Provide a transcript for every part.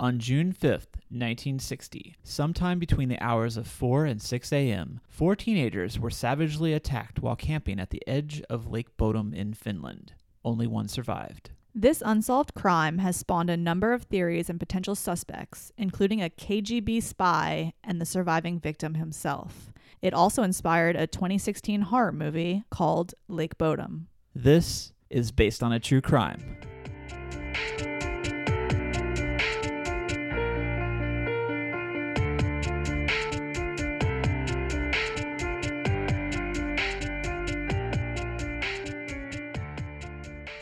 On June 5th, 1960, sometime between the hours of 4 and 6 a.m., four teenagers were savagely attacked while camping at the edge of Lake Bodom in Finland. Only one survived. This unsolved crime has spawned a number of theories and potential suspects, including a KGB spy and the surviving victim himself. It also inspired a 2016 horror movie called Lake Bodom. This is based on a true crime.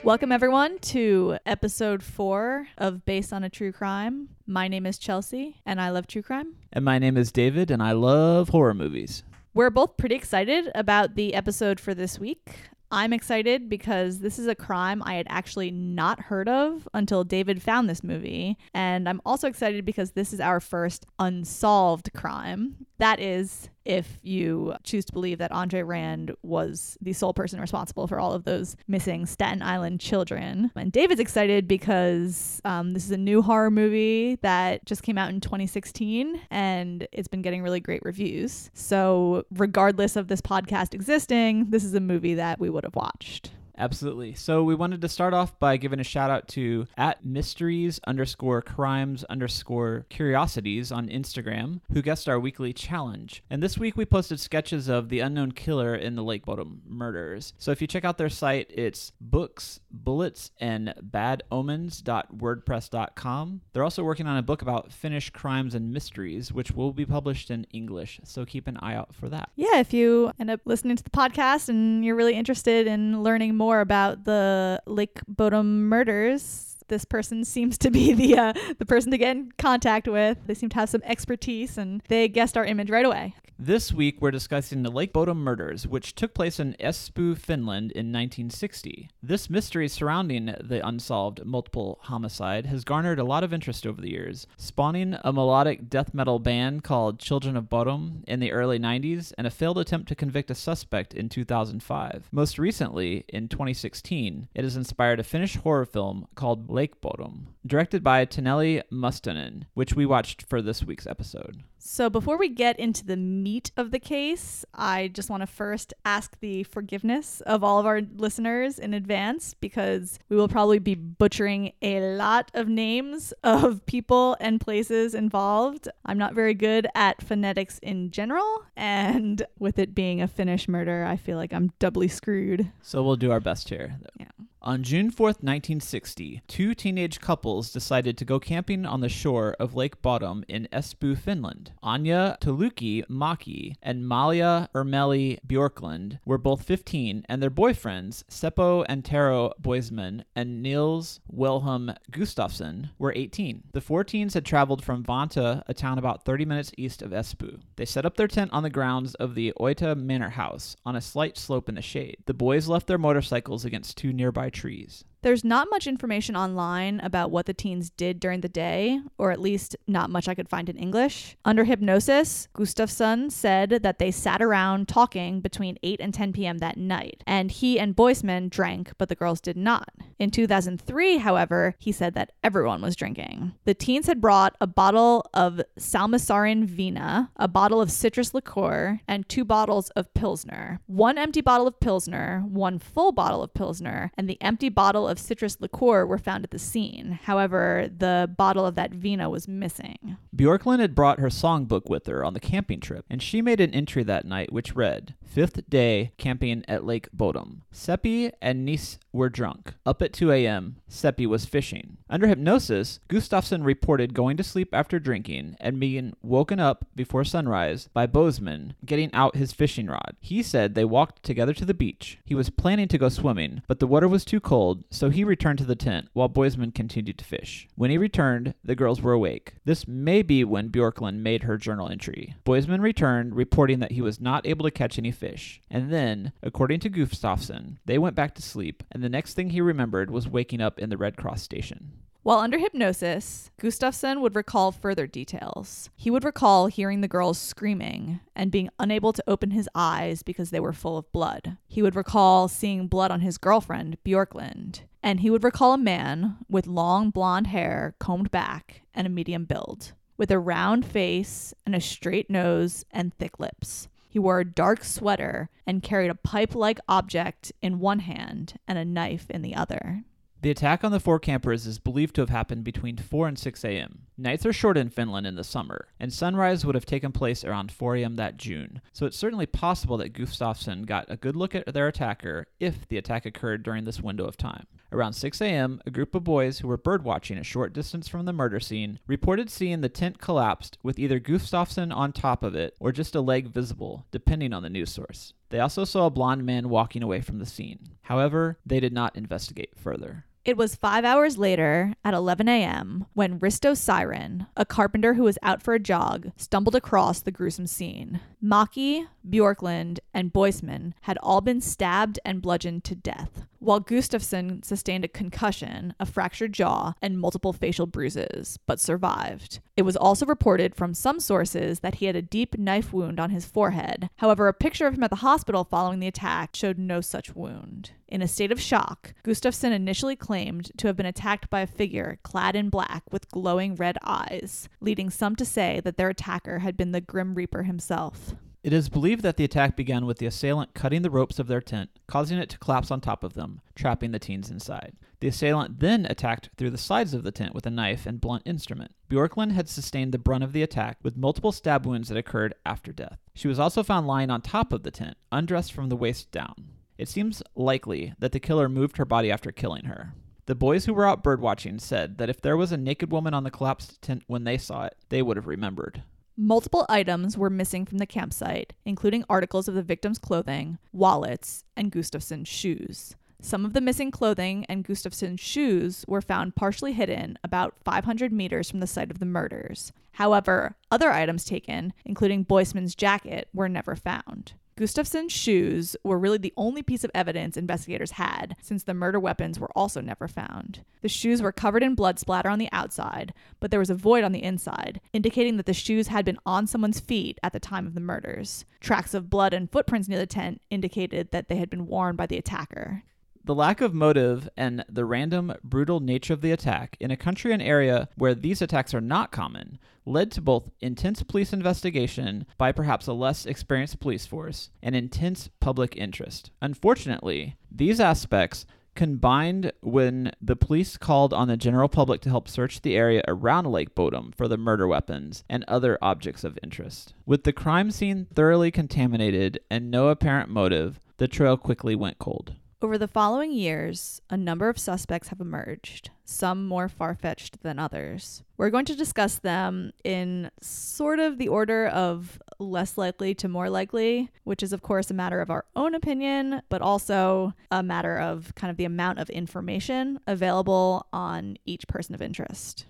Welcome, everyone, to episode four of Based on a True Crime. My name is Chelsea, and I love true crime. And my name is David, and I love horror movies. We're both pretty excited about the episode for this week. I'm excited because this is a crime I had actually not heard of until David found this movie. And I'm also excited because this is our first unsolved crime. That is, if you choose to believe that Andre Rand was the sole person responsible for all of those missing Staten Island children. And David's excited because um, this is a new horror movie that just came out in 2016 and it's been getting really great reviews. So, regardless of this podcast existing, this is a movie that we would have watched. Absolutely. So we wanted to start off by giving a shout out to at mysteries underscore crimes underscore curiosities on Instagram, who guessed our weekly challenge. And this week we posted sketches of the unknown killer in the Lake Bodom murders. So if you check out their site, it's books, bullets, and badomens.wordpress.com. They're also working on a book about Finnish crimes and mysteries, which will be published in English. So keep an eye out for that. Yeah, if you end up listening to the podcast and you're really interested in learning more more about the Lake Bodom murders, this person seems to be the uh, the person to get in contact with. They seem to have some expertise, and they guessed our image right away. This week, we're discussing the Lake Bodom murders, which took place in Espoo, Finland in 1960. This mystery surrounding the unsolved multiple homicide has garnered a lot of interest over the years, spawning a melodic death metal band called Children of Bodom in the early 90s and a failed attempt to convict a suspect in 2005. Most recently, in 2016, it has inspired a Finnish horror film called Lake Bodom, directed by Taneli Mustonen, which we watched for this week's episode. So, before we get into the meat of the case, I just want to first ask the forgiveness of all of our listeners in advance because we will probably be butchering a lot of names of people and places involved. I'm not very good at phonetics in general, and with it being a Finnish murder, I feel like I'm doubly screwed. So, we'll do our best here. Yeah. On June 4th, 1960, two teenage couples decided to go camping on the shore of Lake Bodom in Espoo, Finland. Anya Tuluki Maki and Malia Ermeli Bjorklund were both 15, and their boyfriends, Seppo Antero Boisman and Nils Wilhelm Gustafsson, were 18. The four teens had traveled from Vantaa, a town about 30 minutes east of Espoo. They set up their tent on the grounds of the Oita Manor House on a slight slope in the shade. The boys left their motorcycles against two nearby trees. There's not much information online about what the teens did during the day, or at least not much I could find in English. Under hypnosis, Gustafsson said that they sat around talking between 8 and 10 p.m. that night, and he and Boisman drank, but the girls did not. In 2003, however, he said that everyone was drinking. The teens had brought a bottle of Salmisaaren Vina, a bottle of citrus liqueur, and two bottles of Pilsner. One empty bottle of Pilsner, one full bottle of Pilsner, and the empty bottle of citrus liqueur were found at the scene. However, the bottle of that vino was missing. Bjorklund had brought her songbook with her on the camping trip, and she made an entry that night which read, Fifth day camping at Lake Bodom. Seppi and Nis were drunk. Up at 2 a.m., Seppi was fishing. Under hypnosis, Gustafsson reported going to sleep after drinking and being woken up before sunrise by Boisman getting out his fishing rod. He said they walked together to the beach. He was planning to go swimming, but the water was too cold, so he returned to the tent while Boisman continued to fish. When he returned, the girls were awake. This may be when Bjorklund made her journal entry. Boisman returned, reporting that he was not able to catch any fish. And then, according to Gustafsson, they went back to sleep, and the next thing he remembered was waking up in the Red Cross station. While under hypnosis, Gustafsson would recall further details. He would recall hearing the girls screaming and being unable to open his eyes because they were full of blood. He would recall seeing blood on his girlfriend, Bjorklund, and he would recall a man with long blonde hair combed back and a medium build, with a round face and a straight nose and thick lips. He wore a dark sweater and carried a pipe like object in one hand and a knife in the other. The attack on the four campers is believed to have happened between 4 and 6 a.m. Nights are short in Finland in the summer, and sunrise would have taken place around 4 a.m. that June, so it's certainly possible that Gustafsson got a good look at their attacker if the attack occurred during this window of time. Around 6 a.m., a group of boys who were birdwatching a short distance from the murder scene reported seeing the tent collapsed with either Gustafsson on top of it or just a leg visible, depending on the news source. They also saw a blond man walking away from the scene. However, they did not investigate further. It was five hours later, at 11 a.m., when Risto Siren, a carpenter who was out for a jog, stumbled across the gruesome scene. Maki, Bjorklund, and Boisman had all been stabbed and bludgeoned to death, while Gustafsson sustained a concussion, a fractured jaw, and multiple facial bruises, but survived. It was also reported from some sources that he had a deep knife wound on his forehead. However, a picture of him at the hospital following the attack showed no such wound. In a state of shock, Gustafsson initially claimed to have been attacked by a figure clad in black with glowing red eyes, leading some to say that their attacker had been the Grim Reaper himself. It is believed that the attack began with the assailant cutting the ropes of their tent, causing it to collapse on top of them, trapping the teens inside. The assailant then attacked through the sides of the tent with a knife and blunt instrument. Bjorklund had sustained the brunt of the attack with multiple stab wounds that occurred after death. She was also found lying on top of the tent, undressed from the waist down. It seems likely that the killer moved her body after killing her. The boys who were out birdwatching said that if there was a naked woman on the collapsed tent when they saw it, they would have remembered. Multiple items were missing from the campsite, including articles of the victim's clothing, wallets, and Gustafsson's shoes. Some of the missing clothing and Gustafsson's shoes were found partially hidden about 500 meters from the site of the murders. However, other items taken, including Boisman's jacket, were never found. Gustafsson's shoes were really the only piece of evidence investigators had, since the murder weapons were also never found. The shoes were covered in blood splatter on the outside, but there was a void on the inside, indicating that the shoes had been on someone's feet at the time of the murders. Tracks of blood and footprints near the tent indicated that they had been worn by the attacker. The lack of motive and the random, brutal nature of the attack in a country and area where these attacks are not common led to both intense police investigation by perhaps a less experienced police force and intense public interest. Unfortunately, these aspects combined when the police called on the general public to help search the area around Lake Bodom for the murder weapons and other objects of interest. With the crime scene thoroughly contaminated and no apparent motive, the trail quickly went cold. Over the following years, a number of suspects have emerged, some more far fetched than others. We're going to discuss them in sort of the order of less likely to more likely, which is, of course, a matter of our own opinion, but also a matter of kind of the amount of information available on each person of interest.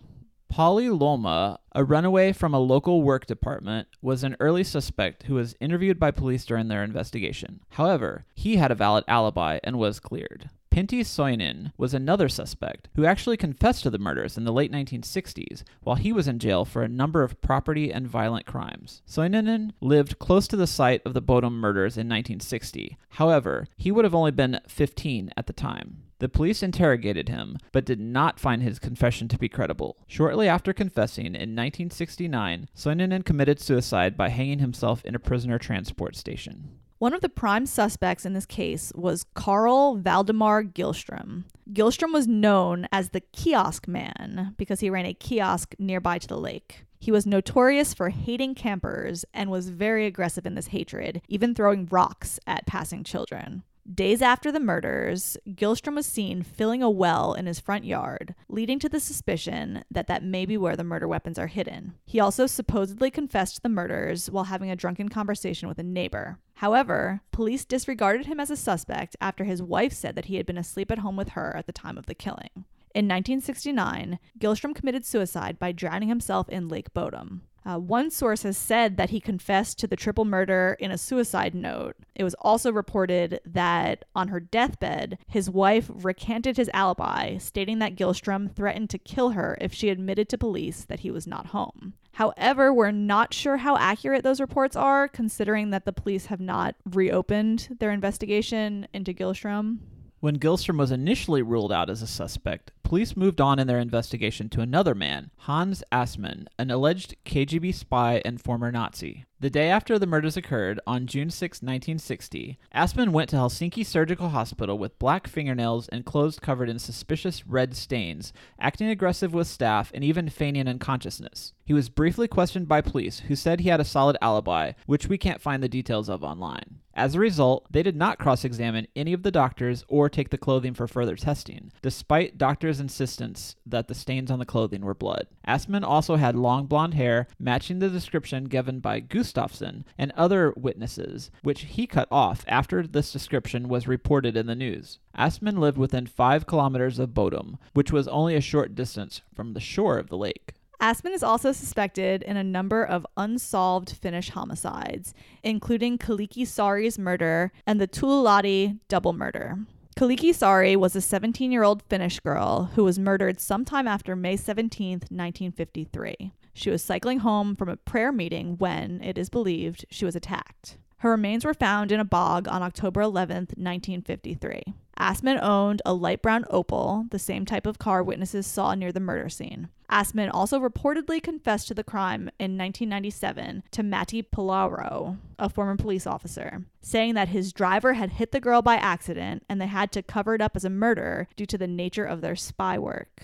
Pauli Luoma, a runaway from a local work department, was an early suspect who was interviewed by police during their investigation. However, he had a valid alibi and was cleared. Pentti Soinin was another suspect who actually confessed to the murders in the late 1960s while he was in jail for a number of property and violent crimes. Soininen lived close to the site of the Bodom murders in 1960. However, he would have only been 15 at the time. The police interrogated him, but did not find his confession to be credible. Shortly after confessing in 1969, Soininen committed suicide by hanging himself in a prisoner transport station. One of the prime suspects in this case was Carl Valdemar Gillstrom. Gillstrom was known as the kiosk man because he ran a kiosk nearby to the lake. He was notorious for hating campers and was very aggressive in this hatred, even throwing rocks at passing children. Days after the murders, Gilstrom was seen filling a well in his front yard, leading to the suspicion that that may be where the murder weapons are hidden. He also supposedly confessed to the murders while having a drunken conversation with a neighbor. However, police disregarded him as a suspect after his wife said that he had been asleep at home with her at the time of the killing. In 1969, Gilstrom committed suicide by drowning himself in Lake Bodom. Uh, one source has said that he confessed to the triple murder in a suicide note. It was also reported that on her deathbed, his wife recanted his alibi, stating that Gilstrom threatened to kill her if she admitted to police that he was not home. However, we're not sure how accurate those reports are, considering that the police have not reopened their investigation into Gilstrom. When Gilstrom was initially ruled out as a suspect, police moved on in their investigation to another man, Hans Assmann, an alleged KGB spy and former Nazi. The day after the murders occurred, on June 6, 1960, Assmann went to Helsinki Surgical Hospital with black fingernails and clothes covered in suspicious red stains, acting aggressive with staff and even feigning unconsciousness. He was briefly questioned by police, who said he had a solid alibi, which we can't find the details of online. As a result, they did not cross examine any of the doctors or take the clothing for further testing, despite doctors' insistence that the stains on the clothing were blood. Assmann also had long blonde hair, matching the description given by Gustafsson and other witnesses, which he cut off after this description was reported in the news. Assmann lived within five kilometers of Bodom, which was only a short distance from the shore of the lake. Assmann is also suspected in a number of unsolved Finnish homicides, including Kyllikki Saari's murder and the Tuulilahti double murder. Kyllikki Saari was a 17 year old Finnish girl who was murdered sometime after May 17, 1953. She was cycling home from a prayer meeting when, it is believed, she was attacked. Her remains were found in a bog on October 11, 1953. Assmann owned a light brown Opel, the same type of car witnesses saw near the murder scene. Assmann also reportedly confessed to the crime in 1997 to Matti Paloaro, a former police officer, saying that his driver had hit the girl by accident and they had to cover it up as a murder due to the nature of their spy work.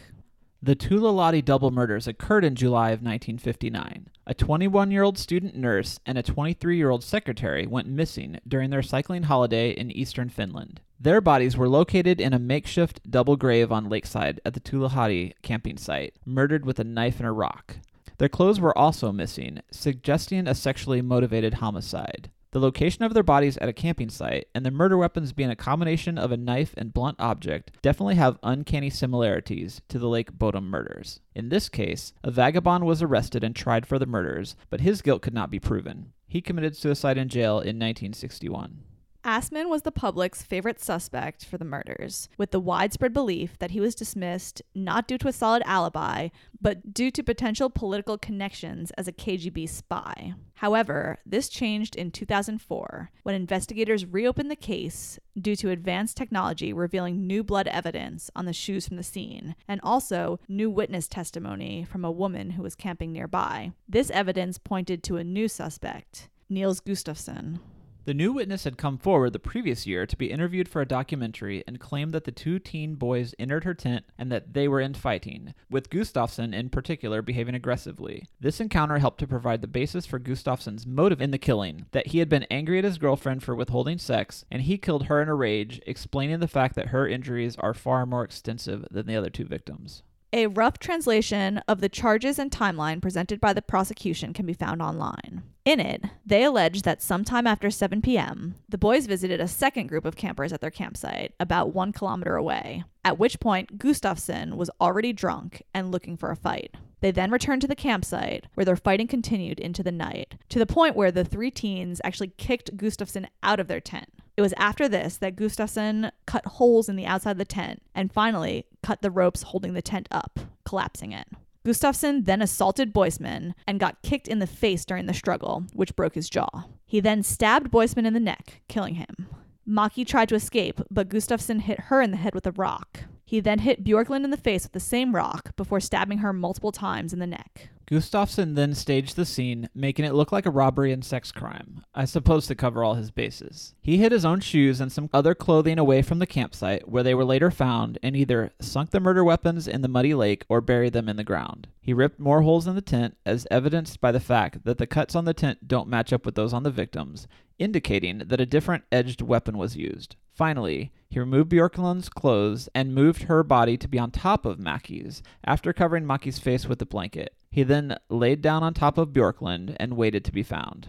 The Tuulilahti double murders occurred in July of 1959. A 21 year old student nurse and a 23 year old secretary went missing during their cycling holiday in eastern Finland. Their bodies were located in a makeshift double grave on Lakeside at the Tuulilahti camping site, murdered with a knife and a rock. Their clothes were also missing, suggesting a sexually motivated homicide. The location of their bodies at a camping site and the murder weapons being a combination of a knife and blunt object definitely have uncanny similarities to the Lake Bodom murders. In this case, a vagabond was arrested and tried for the murders, but his guilt could not be proven. He committed suicide in jail in 1961. Assmann was the public's favorite suspect for the murders, with the widespread belief that he was dismissed not due to a solid alibi, but due to potential political connections as a KGB spy. However, this changed in 2004 when investigators reopened the case due to advanced technology revealing new blood evidence on the shoes from the scene, and also new witness testimony from a woman who was camping nearby. This evidence pointed to a new suspect, Niels Gustafsson. The new witness had come forward the previous year to be interviewed for a documentary and claimed that the two teen boys entered her tent and that they were in fighting, with Gustafsson in particular behaving aggressively. This encounter helped to provide the basis for Gustafsson's motive in the killing, that he had been angry at his girlfriend for withholding sex, and he killed her in a rage, explaining the fact that her injuries are far more extensive than the other two victims. A rough translation of the charges and timeline presented by the prosecution can be found online. In it, they allege that sometime after 7 p.m., the boys visited a second group of campers at their campsite, about one kilometer away, at which point Gustafsson was already drunk and looking for a fight. They then returned to the campsite, where their fighting continued into the night, to the point where the three teens actually kicked Gustafsson out of their tent. It was after this that Gustafsson cut holes in the outside of the tent and finally cut the ropes holding the tent up, collapsing it. Gustafsson then assaulted Boisman and got kicked in the face during the struggle, which broke his jaw. He then stabbed Boisman in the neck, killing him. Maki tried to escape, but Gustafsson hit her in the head with a rock. He then hit Bjorklund in the face with the same rock before stabbing her multiple times in the neck. Gustafsson then staged the scene, making it look like a robbery and sex crime, I suppose to cover all his bases. He hid his own shoes and some other clothing away from the campsite, where they were later found, and either sunk the murder weapons in the muddy lake or buried them in the ground. He ripped more holes in the tent, as evidenced by the fact that the cuts on the tent don't match up with those on the victims, indicating that a different edged weapon was used. Finally, he removed Bjorklund's clothes and moved her body to be on top of Maki's, after covering Maki's face with the blanket. He then laid down on top of Bjorklund and waited to be found.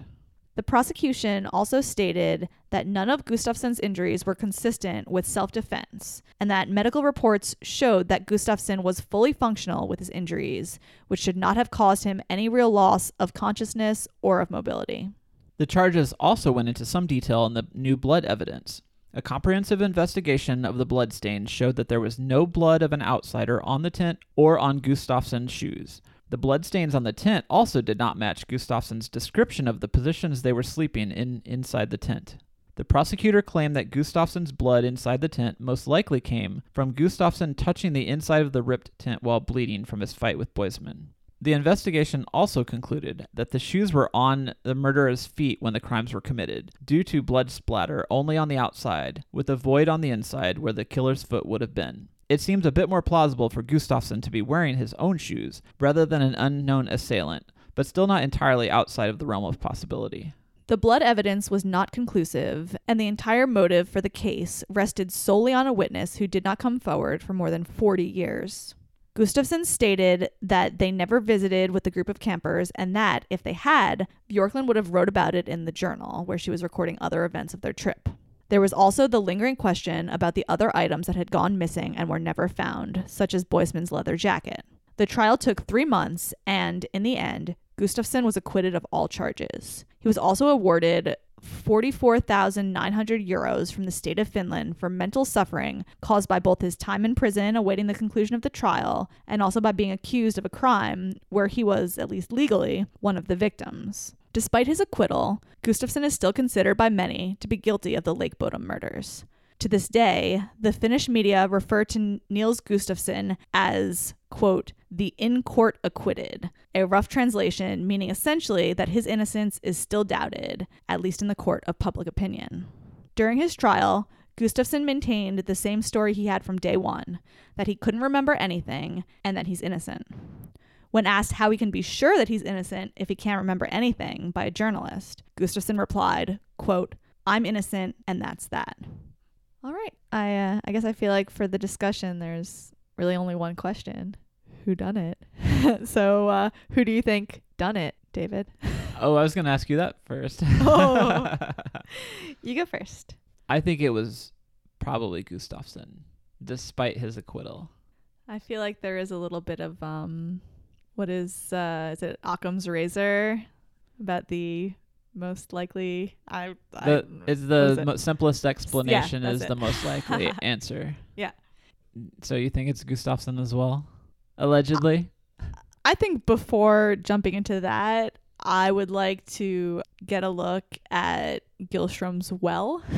The prosecution also stated that none of Gustafsson's injuries were consistent with self defense, and that medical reports showed that Gustafsson was fully functional with his injuries, which should not have caused him any real loss of consciousness or of mobility. The charges also went into some detail on the new blood evidence. A comprehensive investigation of the blood stains showed that there was no blood of an outsider on the tent or on Gustafsson's shoes. The bloodstains on the tent also did not match Gustafsson's description of the positions they were sleeping in inside the tent. The prosecutor claimed that Gustafsson's blood inside the tent most likely came from Gustafsson touching the inside of the ripped tent while bleeding from his fight with Boisman. The investigation also concluded that the shoes were on the murderer's feet when the crimes were committed, due to blood splatter only on the outside, with a void on the inside where the killer's foot would have been. It seems a bit more plausible for Gustafsson to be wearing his own shoes rather than an unknown assailant, but still not entirely outside of the realm of possibility. The blood evidence was not conclusive, and the entire motive for the case rested solely on a witness who did not come forward for more than 40 years. Gustafsson stated that they never visited with the group of campers and that, if they had, Bjorklund would have wrote about it in the journal where she was recording other events of their trip. There was also the lingering question about the other items that had gone missing and were never found, such as Boisman's leather jacket. The trial took three months, and in the end, Gustafsson was acquitted of all charges. He was also awarded 44,900 euros from the state of Finland for mental suffering caused by both his time in prison awaiting the conclusion of the trial and also by being accused of a crime where he was, at least legally, one of the victims. Despite his acquittal, Gustafsson is still considered by many to be guilty of the Lake Bodom murders. To this day, the Finnish media refer to Niels Gustafsson as, quote, the in court acquitted, a rough translation meaning essentially that his innocence is still doubted, at least in the court of public opinion. During his trial, Gustafsson maintained the same story he had from day one that he couldn't remember anything and that he's innocent. When asked how he can be sure that he's innocent if he can't remember anything by a journalist, Gustafsson replied, quote, I'm innocent and that's that. All right. I uh, I guess I feel like for the discussion there's really only one question. Who done it? so uh, who do you think done it, David? Oh, I was going to ask you that first. Oh. you go first. I think it was probably Gustafsson, despite his acquittal. I feel like there is a little bit of um what is uh is it Occam's razor about the most likely I, I The, it's what the is mo- simplest explanation that's is it. the most likely answer. Yeah. So you think it's Gustafsson as well? Allegedly? I think before jumping into that, I would like to get a look at Gilstrom's well.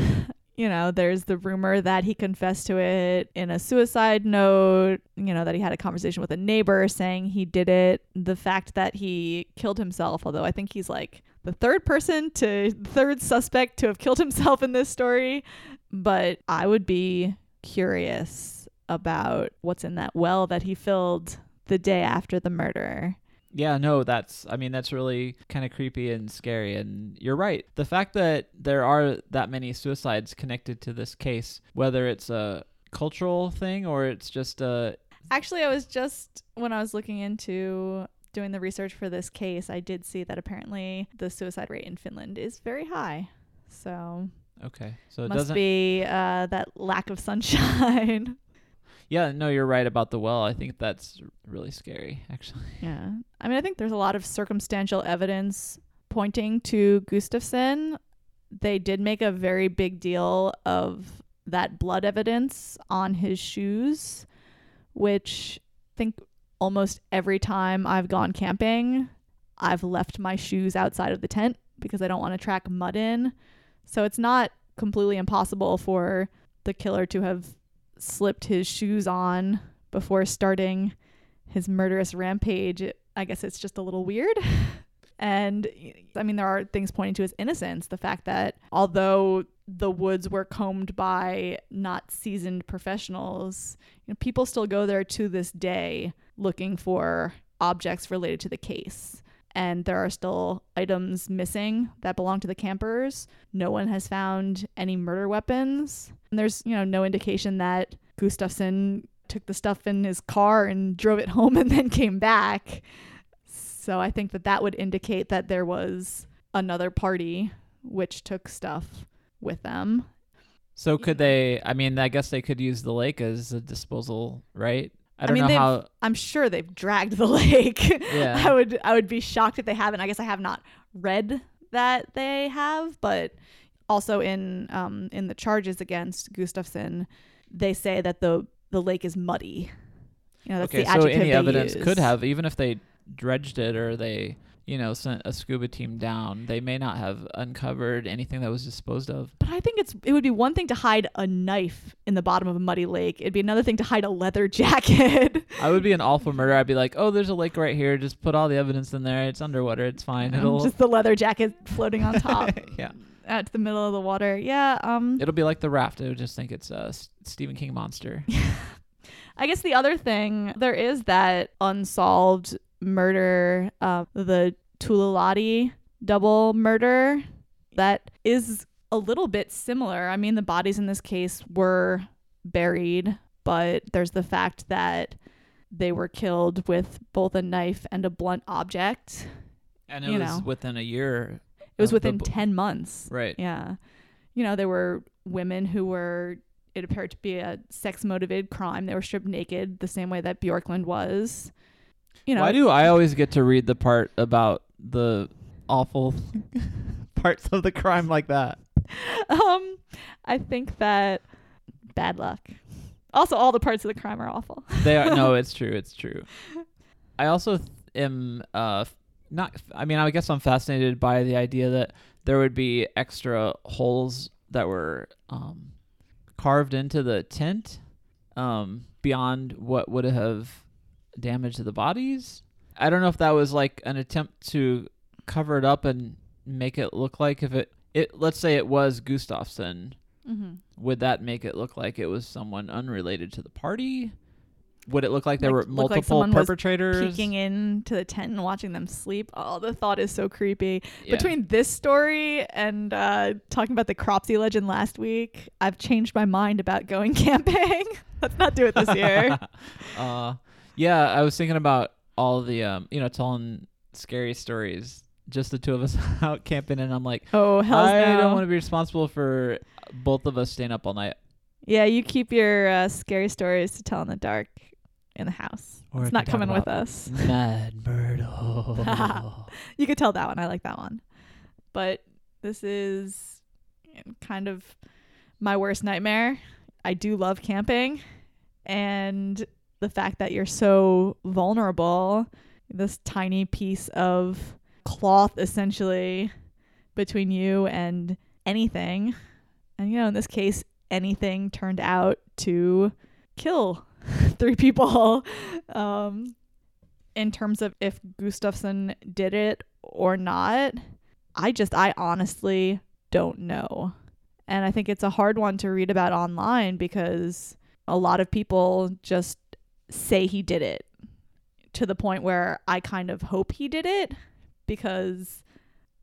You know, there's the rumor that he confessed to it in a suicide note, you know, that he had a conversation with a neighbor saying he did it. The fact that he killed himself, although I think he's like the third person to third suspect to have killed himself in this story. But I would be curious about what's in that well that he filled the day after the murder. Yeah, no, that's I mean that's really kind of creepy and scary and you're right. The fact that there are that many suicides connected to this case, whether it's a cultural thing or it's just a Actually, I was just when I was looking into doing the research for this case, I did see that apparently the suicide rate in Finland is very high. So okay. So it must doesn't be uh, that lack of sunshine. Yeah, no, you're right about the well. I think that's really scary actually. yeah, I mean, I think there's a lot of circumstantial evidence pointing to Gustafsson. They did make a very big deal of that blood evidence on his shoes, which I think almost every time I've gone camping, I've left my shoes outside of the tent because I don't want to track mud in. So it's not completely impossible for the killer to have slipped his shoes on before starting his murderous rampage. I guess it's just a little weird. And I mean, there are things pointing to his innocence. The fact that although the woods were combed by not seasoned professionals, you know, people still go there to this day looking for objects related to the case. And there are still items missing that belong to the campers. No one has found any murder weapons. And there's, you know, no indication that Gustafsson took the stuff in his car and drove it home and then came back. So I think that that would indicate that there was another party which took stuff with them. So could they? I mean, I guess they could use the lake as a disposal, right? I don't mean, know how. I'm sure they've dragged the lake. Yeah. I would I would be shocked if they haven't. I guess I have not read that they have, but also in um in the charges against Gustafsson, they say that the the lake is muddy. You know, that's okay, the so adjective any they evidence use. could have, even if they dredged it or they, you know, sent a scuba team down, they may not have uncovered anything that was disposed of. But I think it's it would be one thing to hide a knife in the bottom of a muddy lake. It'd be another thing to hide a leather jacket. I would be an awful murderer. I'd be like, oh, there's a lake right here. Just put all the evidence in there. It's underwater. It's fine. It'll just the leather jacket floating on top yeah. out to the middle of the water. Yeah, um It'll be like the raft. I would just think it's a Stephen King monster. I guess the other thing there is that unsolved murder, uh, the Tuulilahti double murder, that is a little bit similar. I mean, the bodies in this case were buried, but there's the fact that they were killed with both a knife and a blunt object. And it You was know. within a year. It was the within bo- 10 months. Right. Yeah. You know, there were women who were, it appeared to be a sex motivated crime. They were stripped naked the same way that Bjorklund was. You know, Why do I always get to read the part about the awful parts of the crime like that? um, I think that bad luck. Also, all the parts of the crime are awful. They are no, it's true. It's true. I also th- am uh not. I mean, I guess I'm fascinated by the idea that there would be extra holes that were um carved into the tent um beyond what would have damaged the bodies. I don't know if that was like an attempt to cover it up and make it look like if it it let's say it was Gustafsson Mm-hmm. would that make it look like it was someone unrelated to the party? Would it look like there Like- were like multiple was perpetrators? Peeking into the tent and watching them sleep. Oh, the thought is so creepy. Yeah. Between this story and uh, talking about the Cropsey legend last week, I've changed my mind about going camping. Let's not do it this year. uh, yeah, I was thinking about all the um, you know, telling scary stories. Just the two of us out camping, and I'm like, oh, hell's I no. don't want to be responsible for both of us staying up all night. Yeah, you keep your uh, scary stories to tell in the dark in the house. Or it's not coming with us. Mad Myrtle. You could tell that one. I like that one. But this is kind of my worst nightmare. I do love camping and the fact that you're so vulnerable, this tiny piece of cloth essentially between you and anything. And you know, in this case, anything turned out to kill three people. Um in terms of if Gustafsson did it or not, I just, I honestly don't know. And I think it's a hard one to read about online because a lot of people just say he did it to the point where I kind of hope he did it because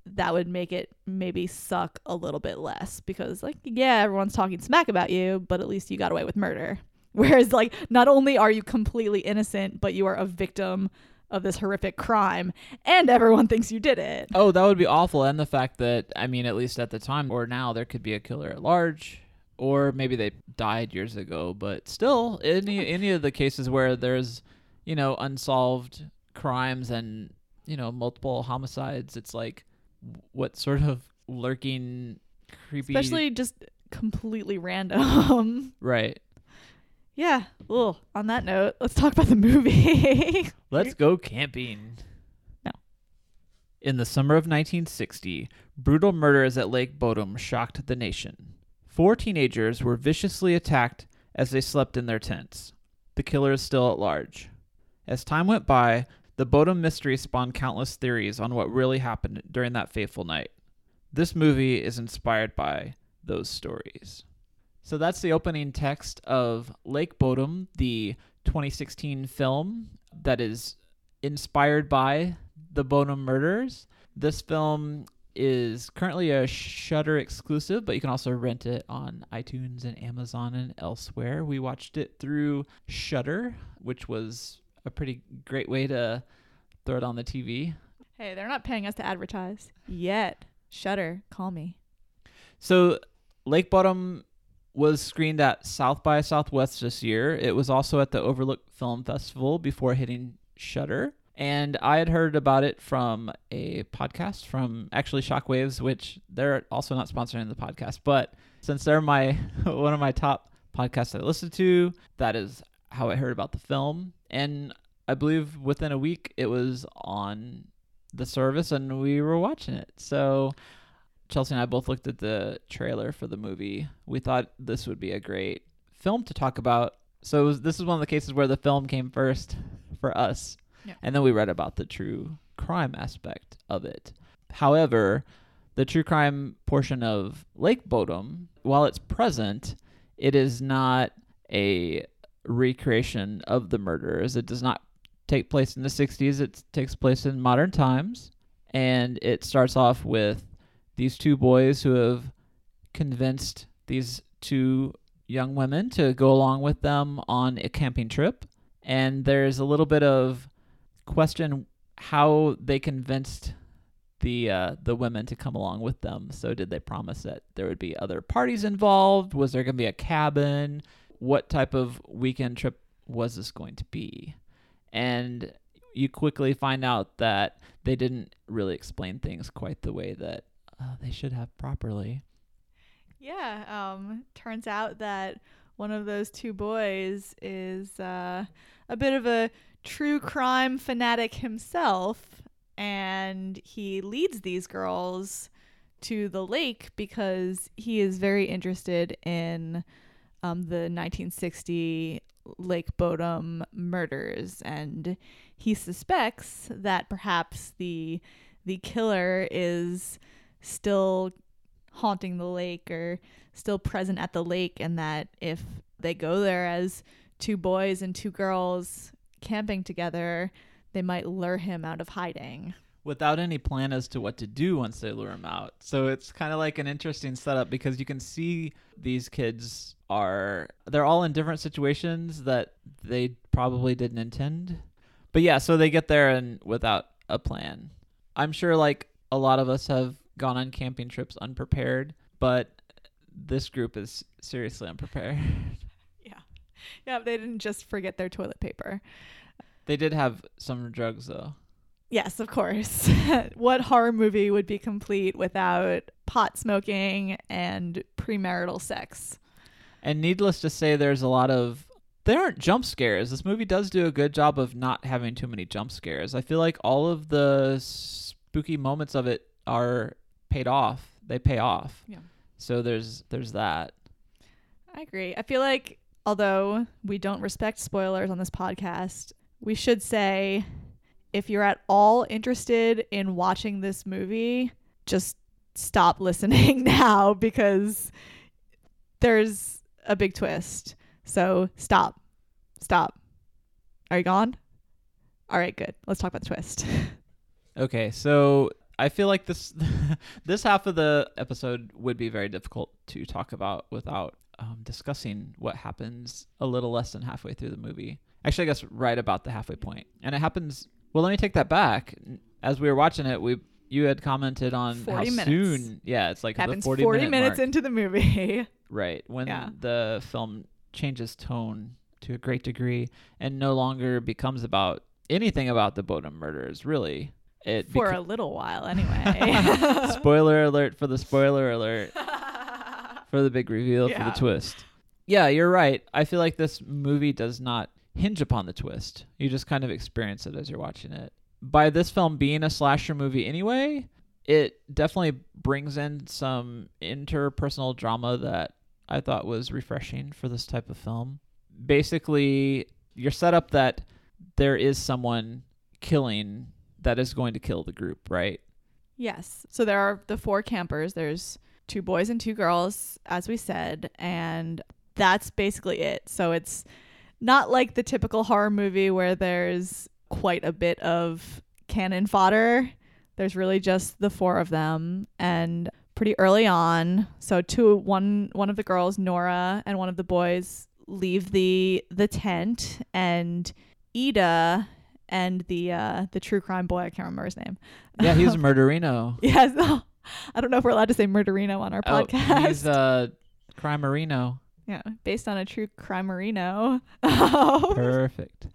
that would make it maybe suck a little bit less because like yeah everyone's talking smack about you but at least you got away with murder. Whereas like not only are you completely innocent but you are a victim of this horrific crime and everyone thinks you did it. Oh, that would be awful. And the fact that, I mean, at least at the time or now, there could be a killer at large, or maybe they died years ago. But still, any any of the cases where there's, you know, unsolved crimes and you know multiple homicides, it's like, what sort of lurking, creepy, especially just completely random right? yeah well on that note let's talk about the movie Let's go camping. No. In the summer of 1960, brutal murders at Lake Bodom shocked the nation. Four teenagers were viciously attacked as they slept in their tents. The killer is still at large. As time went by, the Bodom mystery spawned countless theories on what really happened during that fateful night. This movie is inspired by those stories. So that's the opening text of Lake Bodom, the 2016 film that is inspired by the Bodom murders. This film is currently a Shudder exclusive, but you can also rent it on iTunes and Amazon and elsewhere. We watched it through Shudder, which was a pretty great way to throw it on the TV. Hey, they're not paying us to advertise yet. Shudder, call me. So, Lake Bodom was screened at South by Southwest this year. It was also at the Overlook Film Festival before hitting Shudder. And I had heard about it from a podcast from actually Shockwaves, which they're also not sponsoring the podcast, but since they're my one of my top podcasts I listen to, that is how I heard about the film. And I believe within a week it was on the service and we were watching it. So Chelsea and I both looked at the trailer for the movie. We thought this would be a great film to talk about. So was, this is one of the cases where the film came first for us. And then we read about the true crime aspect of it. However, the true crime portion of Lake Bodom, while it's present, it is not a recreation of the murders. It does not take place in the 60s, it takes place in modern times. And it starts off with these two boys who have convinced these two young women to go along with them on a camping trip. And there's a little bit of question how they convinced the uh, the women to come along with them. So did they promise that there would be other parties involved? Was there going to be a cabin? What type of weekend trip was this going to be? And you quickly find out that they didn't really explain things quite the way that uh, they should have properly. Yeah, um, turns out that one of those two boys is uh, a bit of a true crime fanatic himself, and he leads these girls to the lake because he is very interested in um, the 1960 Lake Bodom murders, and he suspects that perhaps the the killer is still haunting the lake or still present at the lake, and that if they go there as two boys and two girls camping together, they might lure him out of hiding. Without any plan as to what to do once they lure him out. So it's kind of like an interesting setup because you can see these kids are they're all in different situations that they probably didn't intend. But yeah, so they get there and without a plan. I'm sure like a lot of us have gone on camping trips unprepared, but this group is seriously unprepared. Yeah. They didn't just forget their toilet paper. They did have some drugs though. Yes, of course. what horror movie would be complete without pot smoking and premarital sex? And needless to say, there's a lot of. There aren't jump scares. This movie does do a good job of not having too many jump scares. I feel like all of the spooky moments of it are paid off. They pay off. Yeah. So there's there's that. I agree. I feel like although we don't respect spoilers on this podcast, we should say if you're at all interested in watching this movie, just stop listening now because there's a big twist. So stop. Stop. Are you gone? All right, good. Let's talk about the twist. Okay, so I feel like this this half of the episode would be very difficult to talk about without um, discussing what happens a little less than halfway through the movie. Actually, I guess right about the halfway point, and it happens. Well, let me take that back. As we were watching it, we you had commented on how minutes. soon. Yeah, it's like Happens the 40, 40 minute minutes mark. into the movie. right when Yeah. the film changes tone to a great degree and no longer becomes about anything about the Bodom murders. Really, it For beca- a little while, anyway. spoiler alert for the spoiler alert for the big reveal for the twist. Yeah, you're right. I feel like this movie does not hinge upon the twist. You just kind of experience it as you're watching it. By this film being a slasher movie anyway, it definitely brings in some interpersonal drama that I thought was refreshing for this type of film. Basically, you're set up that there is someone killing that is going to kill the group, right? Yes. So there are the four campers. There's two boys and two girls, as we said, and that's basically it. So it's not like the typical horror movie where there's quite a bit of cannon fodder. There's really just the four of them and pretty early on. So two one one of the girls, Nora, and one of the boys leave the the tent and Ida and the uh, the true crime boy. I can't remember his name. Yeah, he's a Murderino. yes. I don't know if we're allowed to say Murderino on our Oh, podcast. he's uh, Crimerino. yeah, based on a true crime Marino. Perfect.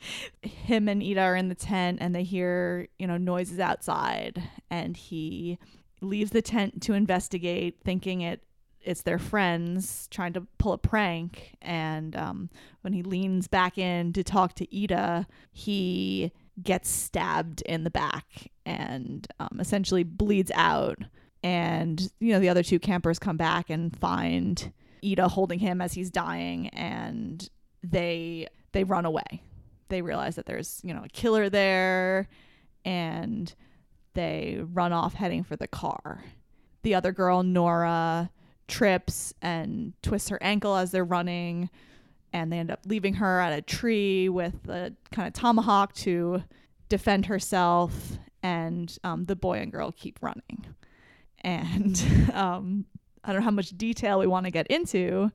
him and Ida are in the tent and they hear, you know, noises outside and he leaves the tent to investigate thinking it it's their friends trying to pull a prank and um, when he leans back in to talk to Ida, he gets stabbed in the back and um, essentially bleeds out and you know the other two campers come back and find Ida holding him as he's dying and they they run away. They realize that there's you know a killer there and they run off heading for the car. The other girl nora trips and twists her ankle as they're running and they end up leaving her at a tree with a kind of tomahawk to defend herself and um, the boy and girl keep running and um, i don't know how much detail we want to get into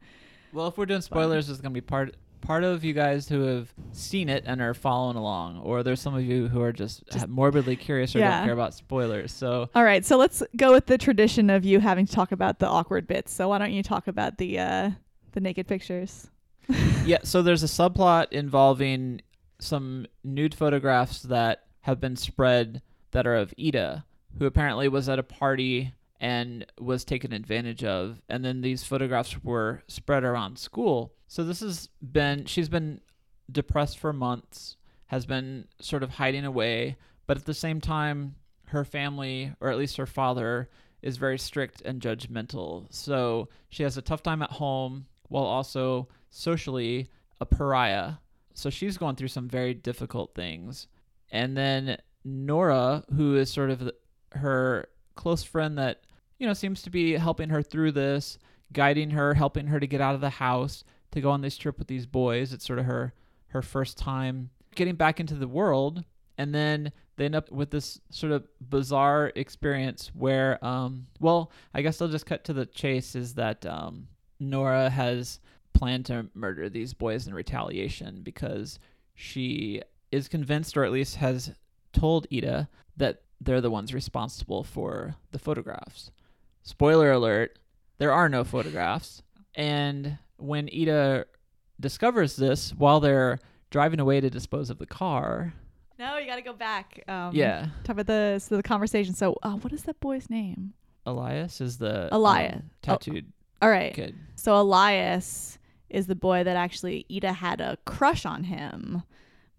Well, if we're doing spoilers, it's gonna be part part of you guys who have seen it and are following along, or there's some of you who are just, Just- morbidly curious or Yeah. don't care about spoilers. So All right, so let's go with the tradition of you having to talk about the awkward bits. So why don't you talk about the uh, the naked pictures? yeah, so there's a subplot involving some nude photographs that have been spread that are of Ida, who apparently was at a party and was taken advantage of, and then these photographs were spread around school. So this has been she's been depressed for months, has been sort of hiding away, but at the same time her family, or at least her father, is very strict and judgmental. So she has a tough time at home while also socially a pariah. So she's going through some very difficult things. And then Nora, who is sort of her close friend that, you know, seems to be helping her through this, guiding her, helping her to get out of the house, to go on this trip with these boys. It's sort of her her first time getting back into the world. And then they end up with this sort of bizarre experience where, um, well, I guess I'll just cut to the chase is that um, Nora has planned to murder these boys in retaliation because she is convinced, or at least has told Ida, that they're the ones responsible for the photographs. Spoiler alert, there are no photographs. And when Ida discovers this while they're driving away to dispose of the car, No, you got to go back. Um, yeah, Talk about the so the conversation. So, uh, what is that boy's name? Elias is the Elias. um, tattooed All right. kid. So Elias is the boy that actually Ida had a crush on him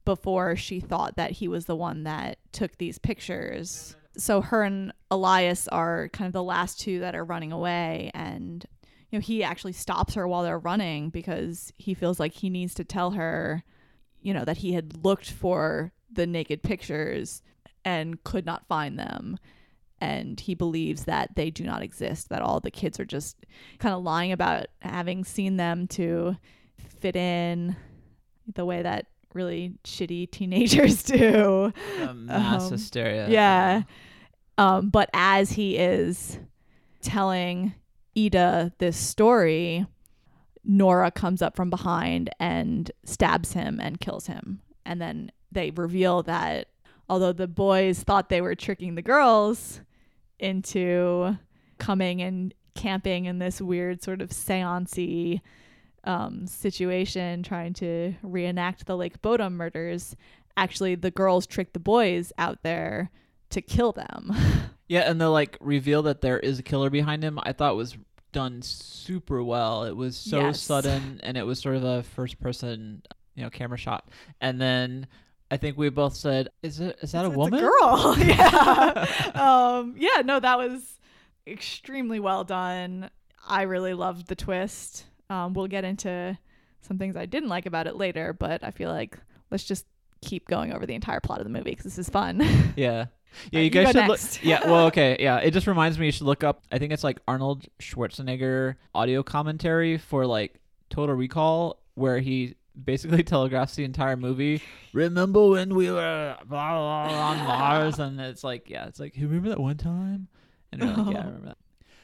before she thought that he was the one that took these pictures. So her and Elias are kind of the last two that are running away and you know he actually stops her while they're running because he feels like he needs to tell her you know that he had looked for the naked pictures and could not find them and he believes that they do not exist that all the kids are just kind of lying about having seen them to fit in the way that really shitty teenagers do. The mass Um, hysteria. Yeah. Um, but as he is telling Ida this story, Nora comes up from behind and stabs him and kills him. And then they reveal that although the boys thought they were tricking the girls into coming and camping in this weird sort of seancey um, situation, trying to reenact the Lake Bodom murders, actually the girls tricked the boys out there to kill them. Yeah, and the like reveal that there is a killer behind him, I thought was done super well. It was so Yes. sudden and it was sort of a first person, you know, camera shot. And then I think we both said, "Is it is that a It's woman?" girl. yeah. um, yeah, no, that was extremely well done. I really loved the twist. Um, we'll get into some things I didn't like about it later, but I feel like let's just keep going over the entire plot of the movie because this is fun. Yeah. Yeah, you guys should look. Yeah, well, okay, yeah. It just reminds me you should look up. I think it's like Arnold Schwarzenegger audio commentary for like Total Recall, where he basically telegraphs the entire movie. Remember when we were blah, blah, blah, on Mars? And it's like, yeah, it's like, you remember that one time? And like, yeah, I remember that.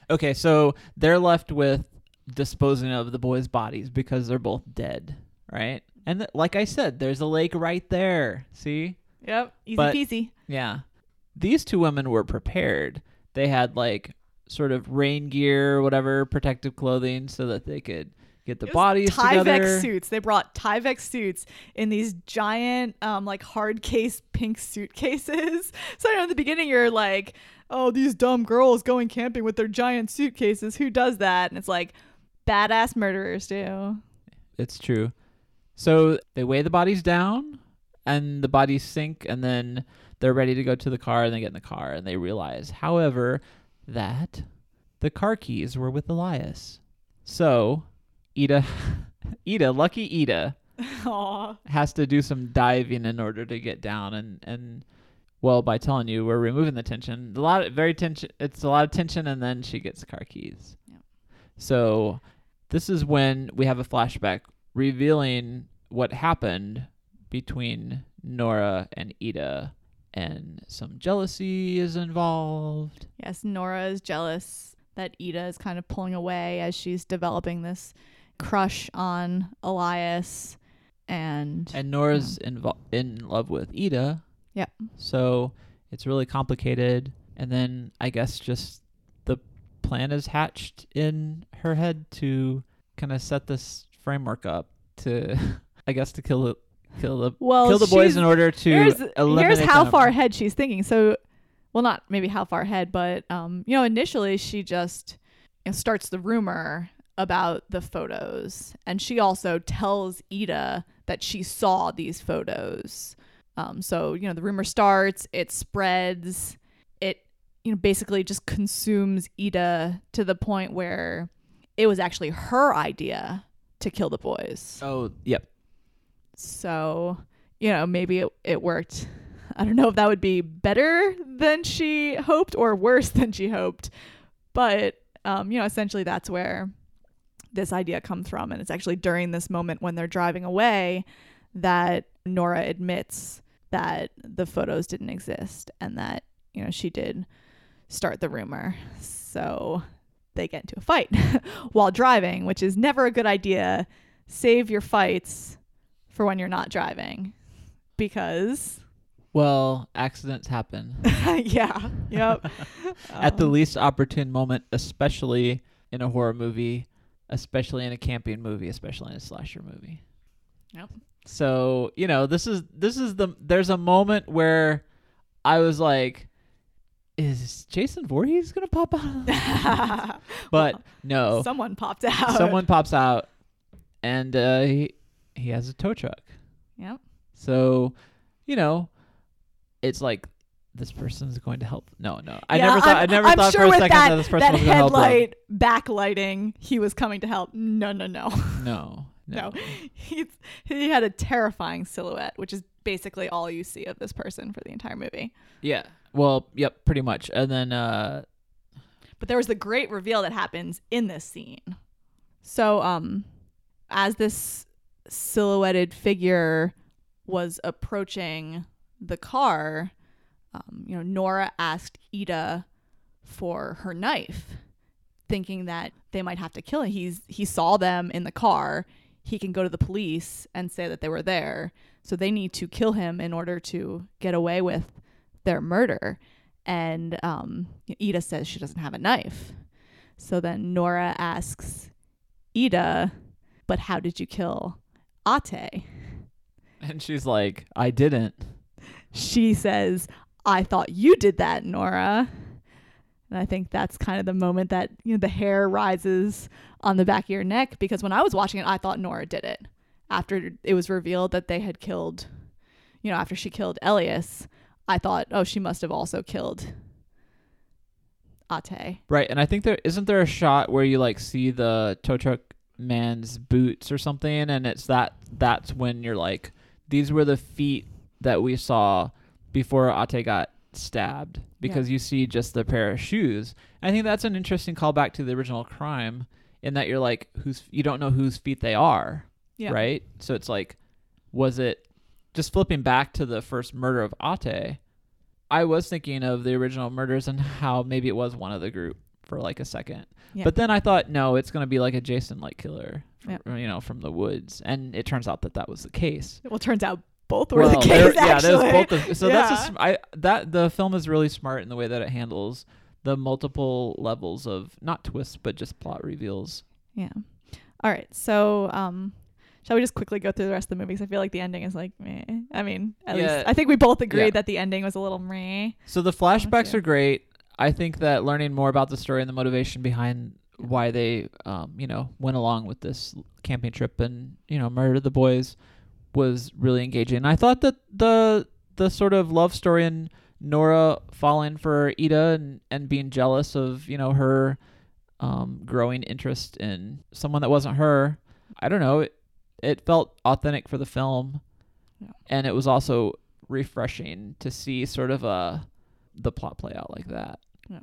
Okay, so they're left with disposing of the boys' bodies because they're both dead, right? And th- like I said, there's a lake right there. See? Yep. Easy But- peasy. Yeah. These two women were prepared. They had like sort of rain gear, whatever, protective clothing so that they could get the bodies Tyvek together. suits. They brought Tyvek suits in these giant, um, like hard case pink suitcases. So you know, in the beginning, you're like, "Oh, these dumb girls going camping with their giant suitcases. Who does that?" And it's like, badass murderers do. It's true. So they weigh the bodies down and the bodies sink and then they're ready to go to the car and they get in the car and they realize, however, that the car keys were with Elias. So Ida Ida, lucky Ida, Aw. has to do some diving in order to get down and and well by telling you we're removing the tension a lot of very tension it's a lot of tension and then she gets the car keys. So this is when we have a flashback revealing what happened between nora and ida and some jealousy is involved Yes, Nora is jealous that Ida is kind of pulling away as she's developing this crush on Elias. And, and nora's invo- in love with ida Yep. so it's really complicated and then i guess just plan is hatched in her head to kind of set this framework up to i guess to kill the kill the well, kill the boys in order to here's, eliminate here's how far ahead she's thinking. So, well, not maybe how far ahead, but um, you know, initially she just you know, starts the rumor about the photos, and she also tells Ida that she saw these photos. Um, so you know, the rumor starts, it spreads, you know basically just consumes Ida to the point where it was actually her idea to kill the boys. oh yep So, you know, maybe it, it worked. I don't know if that would be better than she hoped or worse than she hoped. But, um, you know, essentially that's where this idea comes from. And it's actually during this moment when they're driving away that Nora admits that the photos didn't exist and that, you know, she did start the rumor. So they get into a fight while driving, which is never a good idea. Save your fights for when you're not driving because well accidents happen yeah yep at the Um, least opportune moment especially in a horror movie especially in a camping movie especially in a slasher movie Yep. so you know this is this is the there's a moment where i was like is jason Voorhees gonna pop out but Well, no. someone popped out. Someone pops out and uh he, he has a tow truck. Yep. So you know it's like this person's going to help no no. I Yeah, never thought i I'm- never I'm thought sure for a second that, that, this person that was going to help them. headlight backlighting he was coming to help. No no no. No no, No. He's, he had a terrifying silhouette which is basically all you see of this person for the entire movie yeah well yep pretty much and then uh But there was the great reveal that happens in this scene. So, um, as this silhouetted figure was approaching the car, um, you know, Nora asked Ida for her knife, thinking that they might have to kill him. He's he saw them in the car. He can go to the police and say that they were there. So they need to kill him in order to get away with their murder. And um, Ida says she doesn't have a knife. So then Nora asks Ida, but how did you kill Atte? and she's like i didn't She says, I thought you did that, Nora. And I think that's kind of the moment that you know the hair rises on the back of your neck because when I was watching it, I thought Nora did it. After it was revealed that they had killed, you know, after she killed Elias, I thought, oh, she must have also killed Atte. right and i think there isn't there a shot where you like see the tow truck man's boots or something and it's that that's when you're like these were the feet that we saw before Atte got stabbed because you see just the pair of shoes. I think that's an interesting callback to the original crime in that you're like who's you don't know whose feet they are Yeah. right so it's like was it just flipping back to the first murder of Atte i was thinking of the original murders and how maybe it was one of the group for like a second Yeah. but then i thought no it's going to be like a jason like killer from, Yeah. you know from the woods and it turns out that that was the case Well, it turns out both were well, the case. yeah, actually. both. Of, so that's a, Yeah. sm- I that the film is really smart in the way that it handles the multiple levels of not twists but just plot reveals. Yeah. All right. So, um, shall we just quickly go through the rest of the movie? 'Cause I feel like the ending is like meh. I mean, at Yeah. least I think we both agreed Yeah. that the ending was a little meh. So the flashbacks are great. I think that learning more about the story and the motivation behind why they, um, you know, went along with this camping trip and you know murdered the boys was really engaging. And I thought that the the sort of love story and Nora falling for Ida and, and being jealous of you know her um, growing interest in someone that wasn't her. I don't know. It, it felt authentic for the film, Yeah. and it was also refreshing to see sort of a the plot play out like that. Yeah.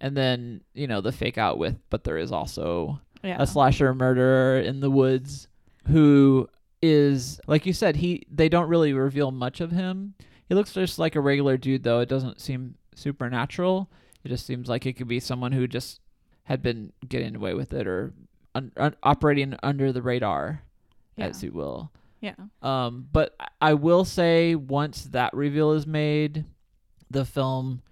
And then you know the fake out with, but there is also Yeah. a slasher murderer in the woods who is like you said he they don't really reveal much of him he looks just like a regular dude though it doesn't seem supernatural it just seems like it could be someone who just had been getting away with it or un- un- operating under the radar yeah. as you will yeah. um, but I will say once that reveal is made, the film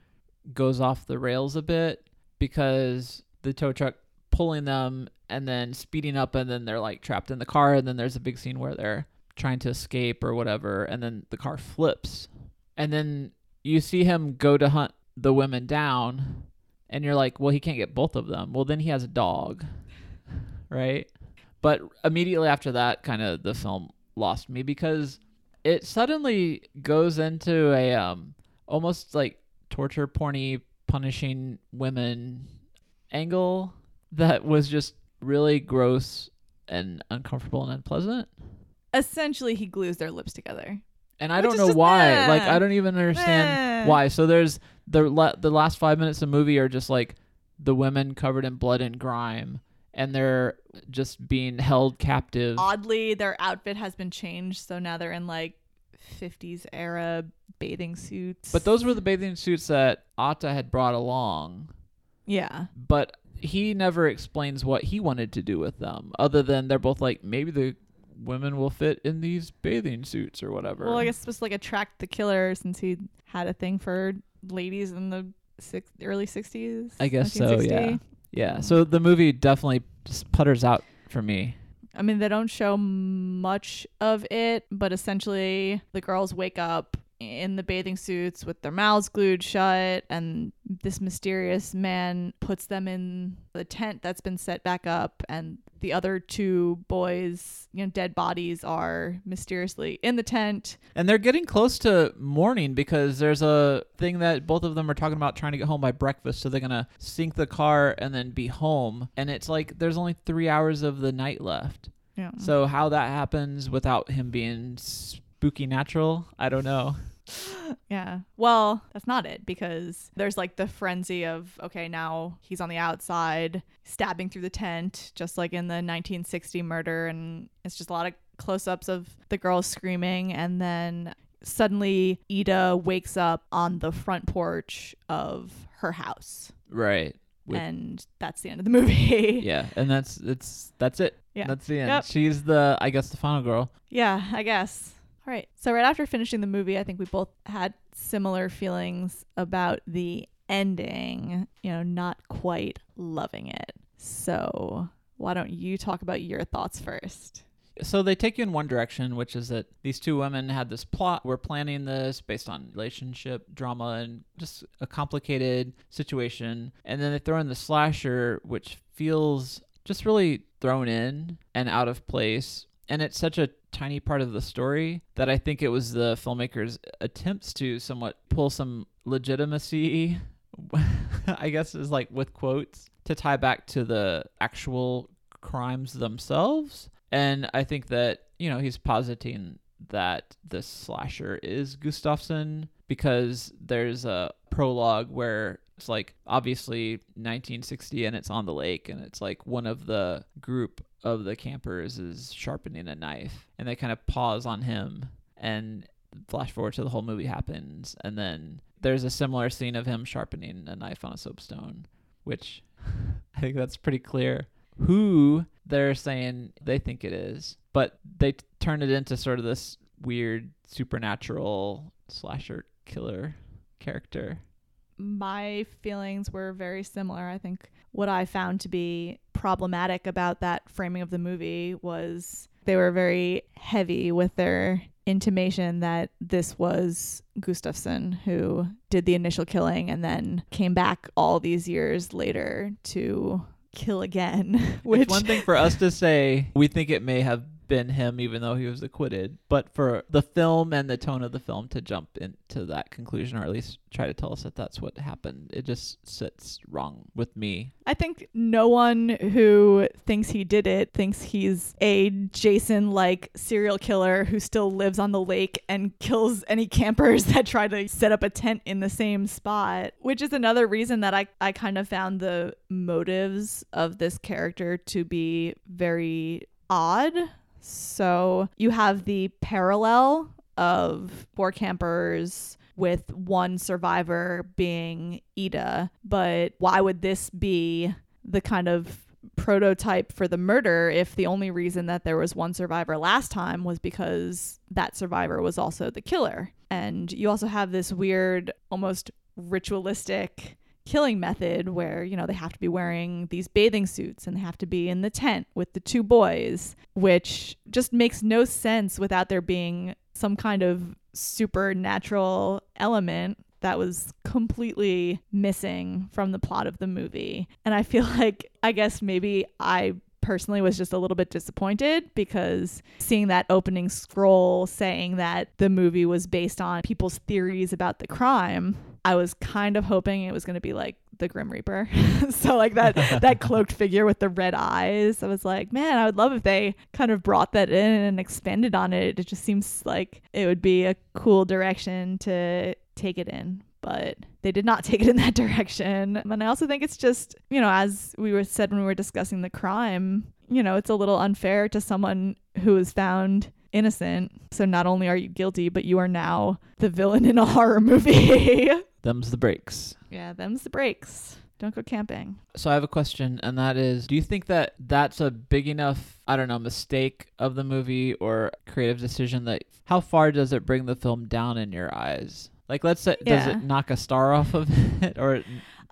goes off the rails a bit because the tow truck pulling them and then speeding up and then they're like trapped in the car and then there's a big scene where they're trying to escape or whatever and then the car flips and then you see him go to hunt the women down and you're like well he can't get both of them well then he has a dog right but immediately after that kind of the film lost me because it suddenly goes into a um almost like torture porny punishing women angle that was just really gross and uncomfortable and unpleasant Essentially, he glues their lips together. and I Which don't know just why. Like. I don't even understand why. So there's the la- the last five minutes of the movie are just like the women covered in blood and grime, and they're just being held captive. Oddly, their outfit has been changed, so now they're in like 50s era bathing suits. But those were the bathing suits that Atte had brought along. yeah, But he never explains what he wanted to do with them, other than they're both like maybe the women will fit in these bathing suits or whatever. well, I guess it's supposed to like attract the killer since he had a thing for ladies in the six, early 60s. I guess so. Yeah. Yeah. So the movie definitely just putters out for me. I mean, they don't show much of it, but essentially the girls wake up in the bathing suits with their mouths glued shut, and this mysterious man puts them in the tent that's been set back up, and the other two boys, you know, dead bodies are mysteriously in the tent. And they're getting close to morning because there's a thing that both of them are talking about trying to get home by breakfast. So they're going to sink the car and then be home. And it's like there's only three hours of the night left. Yeah. So how that happens without him being spooky natural, I don't know. Yeah. Well, that's not it because there's like the frenzy of okay, now he's on the outside stabbing through the tent just like in the 1960 murder and it's just a lot of close-ups of the girls screaming and then suddenly Ida wakes up on the front porch of her house. Right. With- and that's the end of the movie. Yeah, and that's it's that's it. Yeah. That's the end. Yep. She's the I guess the final girl. Yeah, I guess. All right. So right after finishing the movie, I think we both had similar feelings about the ending, you know, not quite loving it. So, why don't you talk about your thoughts first? So they take you in one direction, which is that these two women had this plot. We're planning this based on relationship drama and just a complicated situation. And then they throw in the slasher, which feels just really thrown in and out of place. And it's such a tiny part of the story that I think it was the filmmaker's attempts to somewhat pull some legitimacy, I guess is like with quotes, to tie back to the actual crimes themselves. And I think that, you know, he's positing that the slasher is Gustafsson because there's a prologue where it's like obviously 1960 and it's on the lake and it's like one of the group of the campers is sharpening a knife and they kind of pause on him and flash forward to the whole movie happens and then there's a similar scene of him sharpening a knife on a soapstone which I think that's pretty clear who they're saying they think it is, but they t- turn it into sort of this weird supernatural slasher killer character. My feelings were very similar. I think what I found to be problematic about that framing of the movie was they were very heavy with their intimation that this was Gustafsson who did the initial killing and then came back all these years later to kill again. Which It's one thing for us to say we think it may have been him even though he was acquitted, but for the film and the tone of the film to jump into that conclusion or at least try to tell us that that's what happened, it just sits wrong with me. I think no one who thinks he did it thinks he's a Jason like serial killer who still lives on the lake and kills any campers that try to set up a tent in the same spot, which is another reason that I, I kind of found the motives of this character to be very odd. So you have the parallel of four campers with one survivor being Ida, but why would this be the kind of prototype for the murder if the only reason that there was one survivor last time was because that survivor was also the killer? And you also have this weird, almost ritualistic killing method where you know they have to be wearing these bathing suits and they have to be in the tent with the two boys which just makes no sense without there being some kind of supernatural element that was completely missing from the plot of the movie. And i feel like i guess maybe i personally was just a little bit disappointed because seeing that opening scroll saying that the movie was based on people's theories about the crime I was kind of hoping it was going to be like the Grim Reaper. so like that that cloaked figure with the red eyes. I was like, man, I would love if they kind of brought that in and expanded on it. It just seems like it would be a cool direction to take it in. But they did not take it in that direction. And I also think it's just, you know, as we were said when we were discussing the crime, you know, it's a little unfair to someone who was found innocent. So not only are you guilty, but you are now the villain in a horror movie. Them's the breaks. Yeah, them's the breaks. Don't go camping. So I have a question, and that is do you think that that's a big enough, I don't know, mistake of the movie or creative decision that how far does it bring the film down in your eyes? Like, let's say, does it knock a star off of it? Or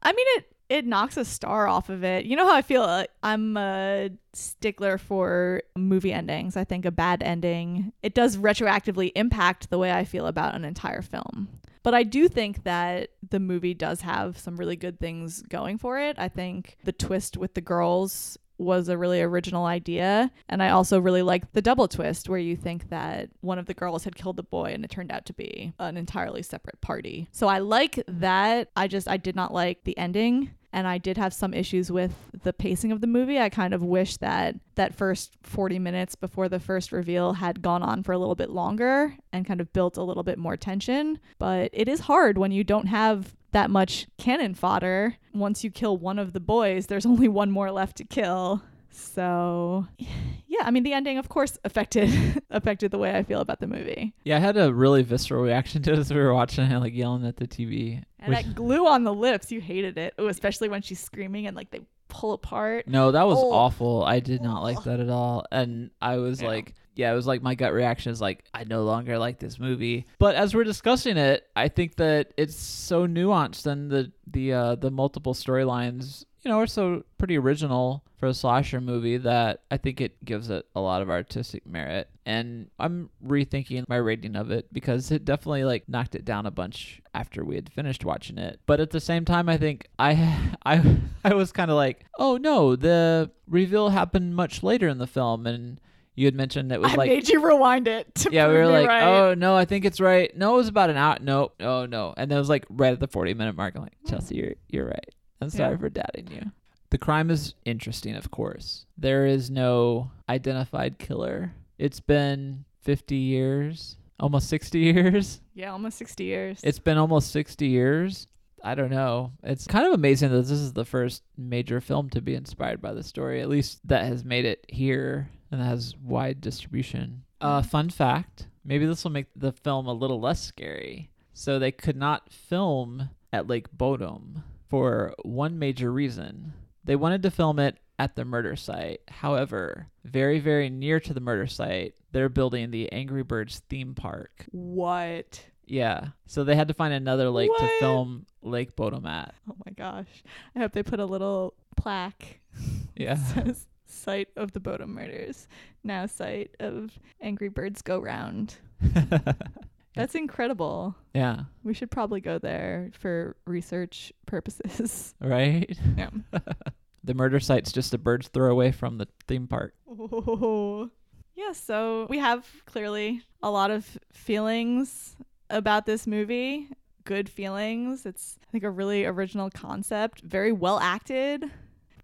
I mean, it it knocks a star off of it. You know how I feel? Like I'm a stickler for movie endings. I think a bad ending it does retroactively impact the way I feel about an entire film. But I do think that the movie does have some really good things going for it. I think the twist with the girls was a really original idea. And I also really liked the double twist where you think that one of the girls had killed the boy and it turned out to be an entirely separate party. So I like that. I just, I did not like the ending. And I did have some issues with the pacing of the movie. I kind of wish that that first 40 minutes before the first reveal had gone on for a little bit longer and kind of built a little bit more tension. But it is hard when you don't have that much cannon fodder. Once you kill one of the boys, there's only one more left to kill. So, yeah, I mean the ending of course affected affected the way I feel about the movie. yeah, I had a really visceral reaction to it as we were watching it, like yelling at the TV. And which- that glue on the lips, you hated it. Ooh, especially when she's screaming and like they pull apart. No, that was Oh. awful. I did not like that at all. And I was Yeah. like, yeah, it was like my gut reaction is like, I no longer like this movie. But as we're discussing it, I think that it's so nuanced and the the uh, the multiple storylines, you know, are so pretty original for a slasher movie that I think it gives it a lot of artistic merit. And I'm rethinking my rating of it because it definitely like knocked it down a bunch after we had finished watching it. But at the same time, I think I I I was kind of like, oh no, the reveal happened much later in the film, and you had mentioned it was I like. made you rewind it. To yeah, we were like, right. oh no, I think it's right. No, it was about an hour. No, oh no, and then it was like right at the forty-minute mark. I'm like, Chelsea, you're you're right. I'm sorry Yeah. for doubting you. The crime is interesting, of course. There is no identified killer. It's been 50 years, almost 60 years. Yeah, almost 60 years. It's been almost 60 years. I don't know. It's kind of amazing that this is the first major film to be inspired by the story, at least that has made it here and has wide distribution. Uh, fun fact maybe this will make the film a little less scary. So they could not film at Lake Bodom for one major reason. They wanted to film it at the murder site. However, very, very near to the murder site, they're building the Angry Birds theme park. What? Yeah. So they had to find another lake to film Lake Bodom at. Oh my gosh. I hope they put a little plaque. Yeah. says site of the Bodom murders. Now site of Angry Birds Go Round. That's incredible. yeah. We should probably go there for research purposes. Right? yeah. The murder site's just a bird's throw away from the theme park. Oh. Yeah, so we have clearly a lot of feelings about this movie. Good feelings. It's I think a really original concept, very well acted,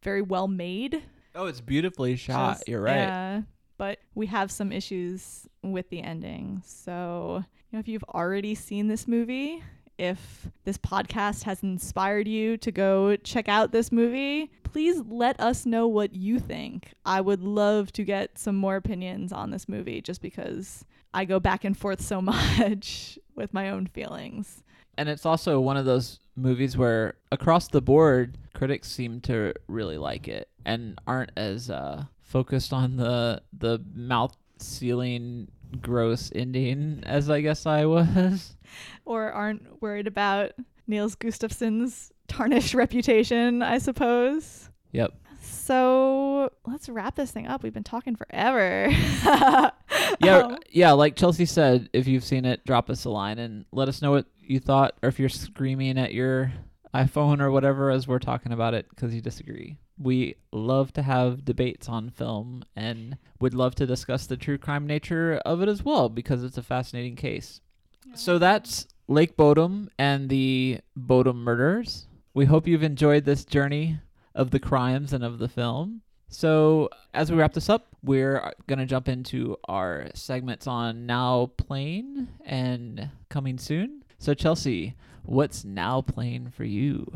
very well made. Oh, it's beautifully shot. Just- You're right. Yeah. But we have some issues with the ending. So, you know, if you've already seen this movie, if this podcast has inspired you to go check out this movie, please let us know what you think. I would love to get some more opinions on this movie just because I go back and forth so much with my own feelings. And it's also one of those movies where across the board critics seem to really like it and aren't as uh, focused on the the mouth sealing gross Indian as I guess I was. Or aren't worried about Nils Gustafsson's tarnished reputation, I suppose. Yep. So let's wrap this thing up. We've been talking forever. Yeah, Um, yeah, like Chelsea said, if you've seen it, drop us a line and let us know what you thought or if you're screaming at your iPhone or whatever as we're talking about it because you disagree. We love to have debates on film and would love to discuss the true crime nature of it as well because it's a fascinating case. So that's Lake Bodom and the Bodom murders. We hope you've enjoyed this journey of the crimes and of the film. So, as we wrap this up, we're going to jump into our segments on now playing and coming soon. So, Chelsea, what's now playing for you?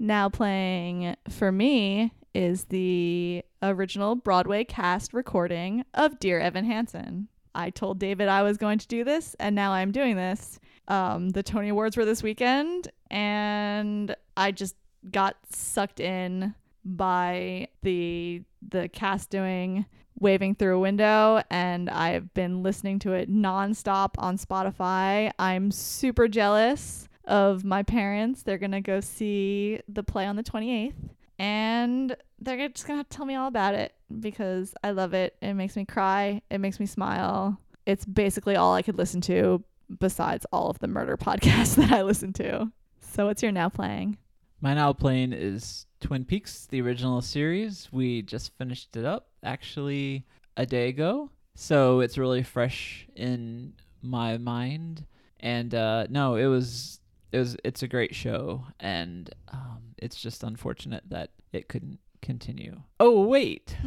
now playing for me is the original Broadway cast recording of Dear Evan Hansen. I told David I was going to do this, and now I'm doing this. Um, the Tony Awards were this weekend, and I just got sucked in by the the cast doing waving through a window and I've been listening to it nonstop on Spotify. I'm super jealous of my parents. They're going to go see the play on the 28th and they're just to have to tell me all about it because I love it. It makes me cry, it makes me smile. It's basically all I could listen to besides all of the murder podcasts that I listen to. So what's your now playing? My now playing is Twin Peaks, the original series. We just finished it up actually a day ago. So it's really fresh in my mind. And uh, no, it was it was it's a great show and um, it's just unfortunate that it couldn't continue. Oh wait.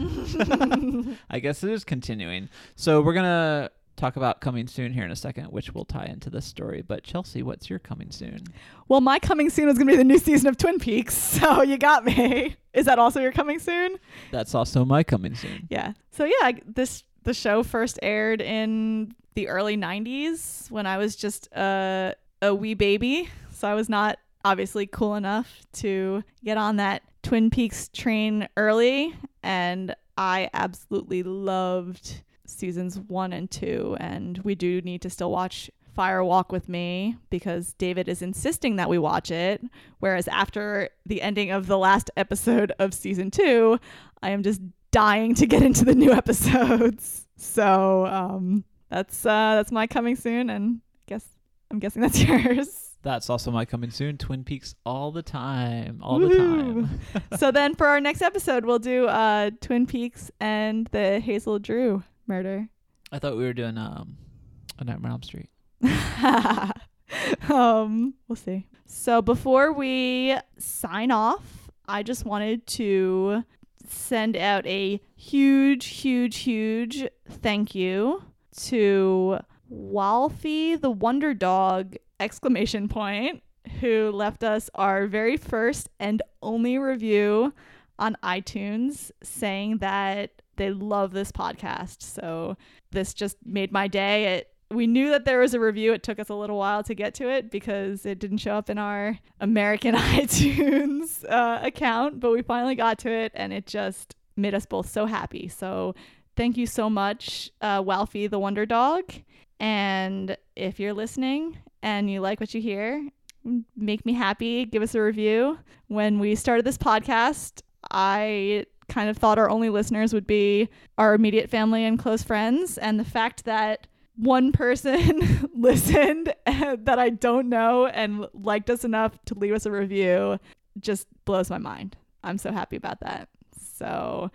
I guess it is continuing. So we're gonna talk about coming soon here in a second, which will tie into this story. But Chelsea, what's your coming soon? Well, my coming soon is going to be the new season of Twin Peaks, so you got me. Is that also your coming soon? That's also my coming soon. Yeah. So yeah, this the show first aired in the early 90s when I was just a a wee baby, so I was not obviously cool enough to get on that Twin Peaks train early and I absolutely loved seasons 1 and 2 and we do need to still watch Fire Walk with Me because David is insisting that we watch it whereas after the ending of the last episode of season 2 I am just dying to get into the new episodes. So um, that's uh, that's my coming soon, and I guess I'm guessing that's yours. That's also my coming soon. Twin Peaks all the time, all the time. so then for our next episode, we'll do uh, Twin Peaks and the Hazel Drew murder. I thought we were doing um, a Nightmare on Elm Street. um, we'll see. So before we sign off, I just wanted to send out a huge, huge, huge thank you to Walfie the Wonder Dog exclamation point who left us our very first and only review on iTunes saying that they love this podcast. So this just made my day. It we knew that there was a review. It took us a little while to get to it because it didn't show up in our American iTunes uh, account, but we finally got to it and it just made us both so happy. So thank you so much, uh, Walfie the Wonder Dog. And if you're listening and you like what you hear, make me happy. Give us a review. When we started this podcast, I kind of thought our only listeners would be our immediate family and close friends. And the fact that one person listened that I don't know and liked us enough to leave us a review just blows my mind. I'm so happy about that. So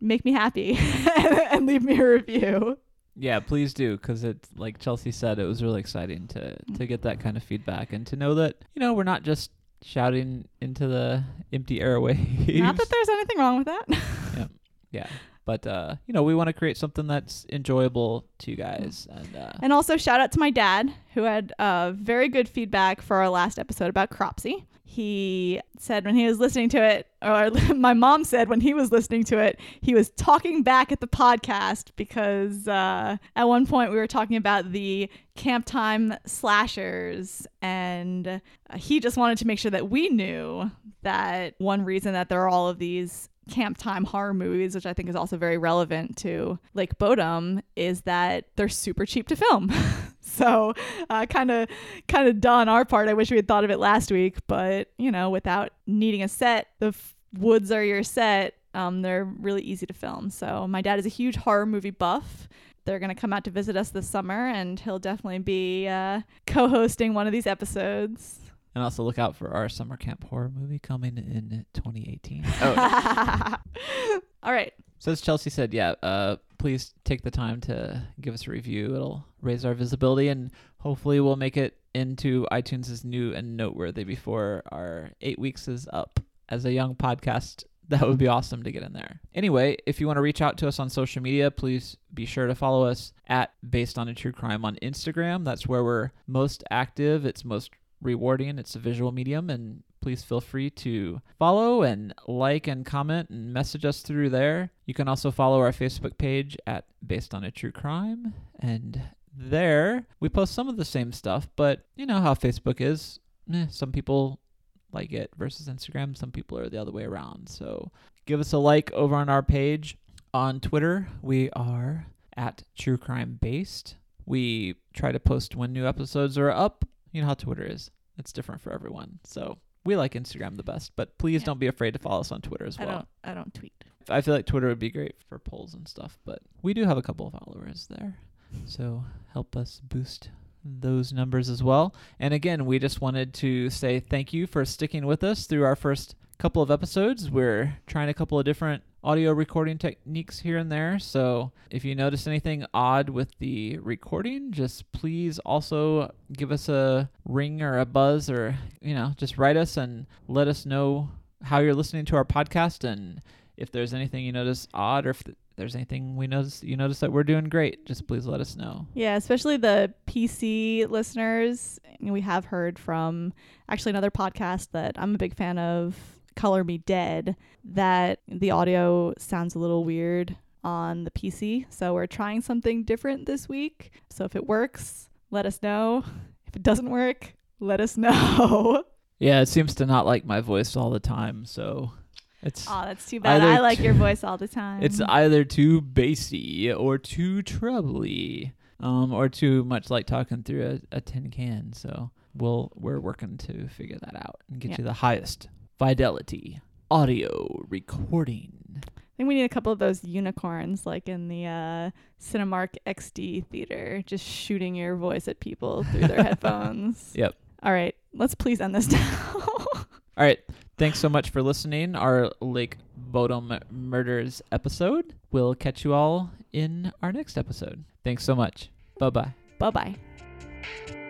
make me happy and leave me a review. Yeah, please do, because it's like Chelsea said, it was really exciting to to get that kind of feedback and to know that you know we're not just shouting into the empty airwaves. Not that there's anything wrong with that. yeah, yeah, but uh, you know we want to create something that's enjoyable to you guys, and uh, and also shout out to my dad who had uh, very good feedback for our last episode about Cropsy. He said when he was listening to it, or my mom said when he was listening to it, he was talking back at the podcast because uh, at one point we were talking about the camp time slashers, and uh, he just wanted to make sure that we knew that one reason that there are all of these camp time horror movies, which I think is also very relevant to Lake Bodom, is that they're super cheap to film. so kind of kind of done our part. I wish we had thought of it last week, but you know, without needing a set, the f- woods are your set. Um, they're really easy to film. So my dad is a huge horror movie buff. They're gonna come out to visit us this summer, and he'll definitely be uh, co-hosting one of these episodes. And also look out for our summer camp horror movie coming in 2018. Oh. All right. So as Chelsea said, yeah, uh, please take the time to give us a review. It'll raise our visibility and hopefully we'll make it into iTunes as new and noteworthy before our eight weeks is up. As a young podcast, that would be awesome to get in there. Anyway, if you want to reach out to us on social media, please be sure to follow us at Based on a True Crime on Instagram. That's where we're most active. It's most rewarding. It's a visual medium, and please feel free to follow and like and comment and message us through there. You can also follow our Facebook page at Based on a True Crime, and there we post some of the same stuff, but you know how Facebook is. Eh, some people like it versus Instagram, some people are the other way around. So give us a like over on our page. On Twitter, we are at True Crime Based. We try to post when new episodes are up you know how Twitter is. It's different for everyone. So we like Instagram the best, but please yeah. don't be afraid to follow us on Twitter as well. I don't I don't tweet. I feel like Twitter would be great for polls and stuff, but we do have a couple of followers there. So help us boost those numbers as well. And again, we just wanted to say thank you for sticking with us through our first couple of episodes. We're trying a couple of different audio recording techniques here and there. So if you notice anything odd with the recording, just please also give us a ring or a buzz or, you know, just write us and let us know how you're listening to our podcast and if there's anything you notice odd or if there's anything we notice you notice that we're doing great, just please let us know. Yeah, especially the PC listeners. We have heard from actually another podcast that I'm a big fan of Color Me Dead that the audio sounds a little weird on the PC. So we're trying something different this week. So if it works, let us know. If it doesn't work, let us know. Yeah, it seems to not like my voice all the time. So it's Oh, that's too bad. I like your voice all the time. It's either too bassy or too trebly. Um, or too much like talking through a, a tin can. So we'll we're working to figure that out and get yeah. you the highest fidelity audio recording. I think we need a couple of those unicorns like in the uh, Cinemark XD theater, just shooting your voice at people through their headphones. Yep. All right, let's please end this now. All right. Thanks so much for listening. Our Lake Bodom Murders episode. We'll catch you all in our next episode. Thanks so much. Bye bye. Bye bye.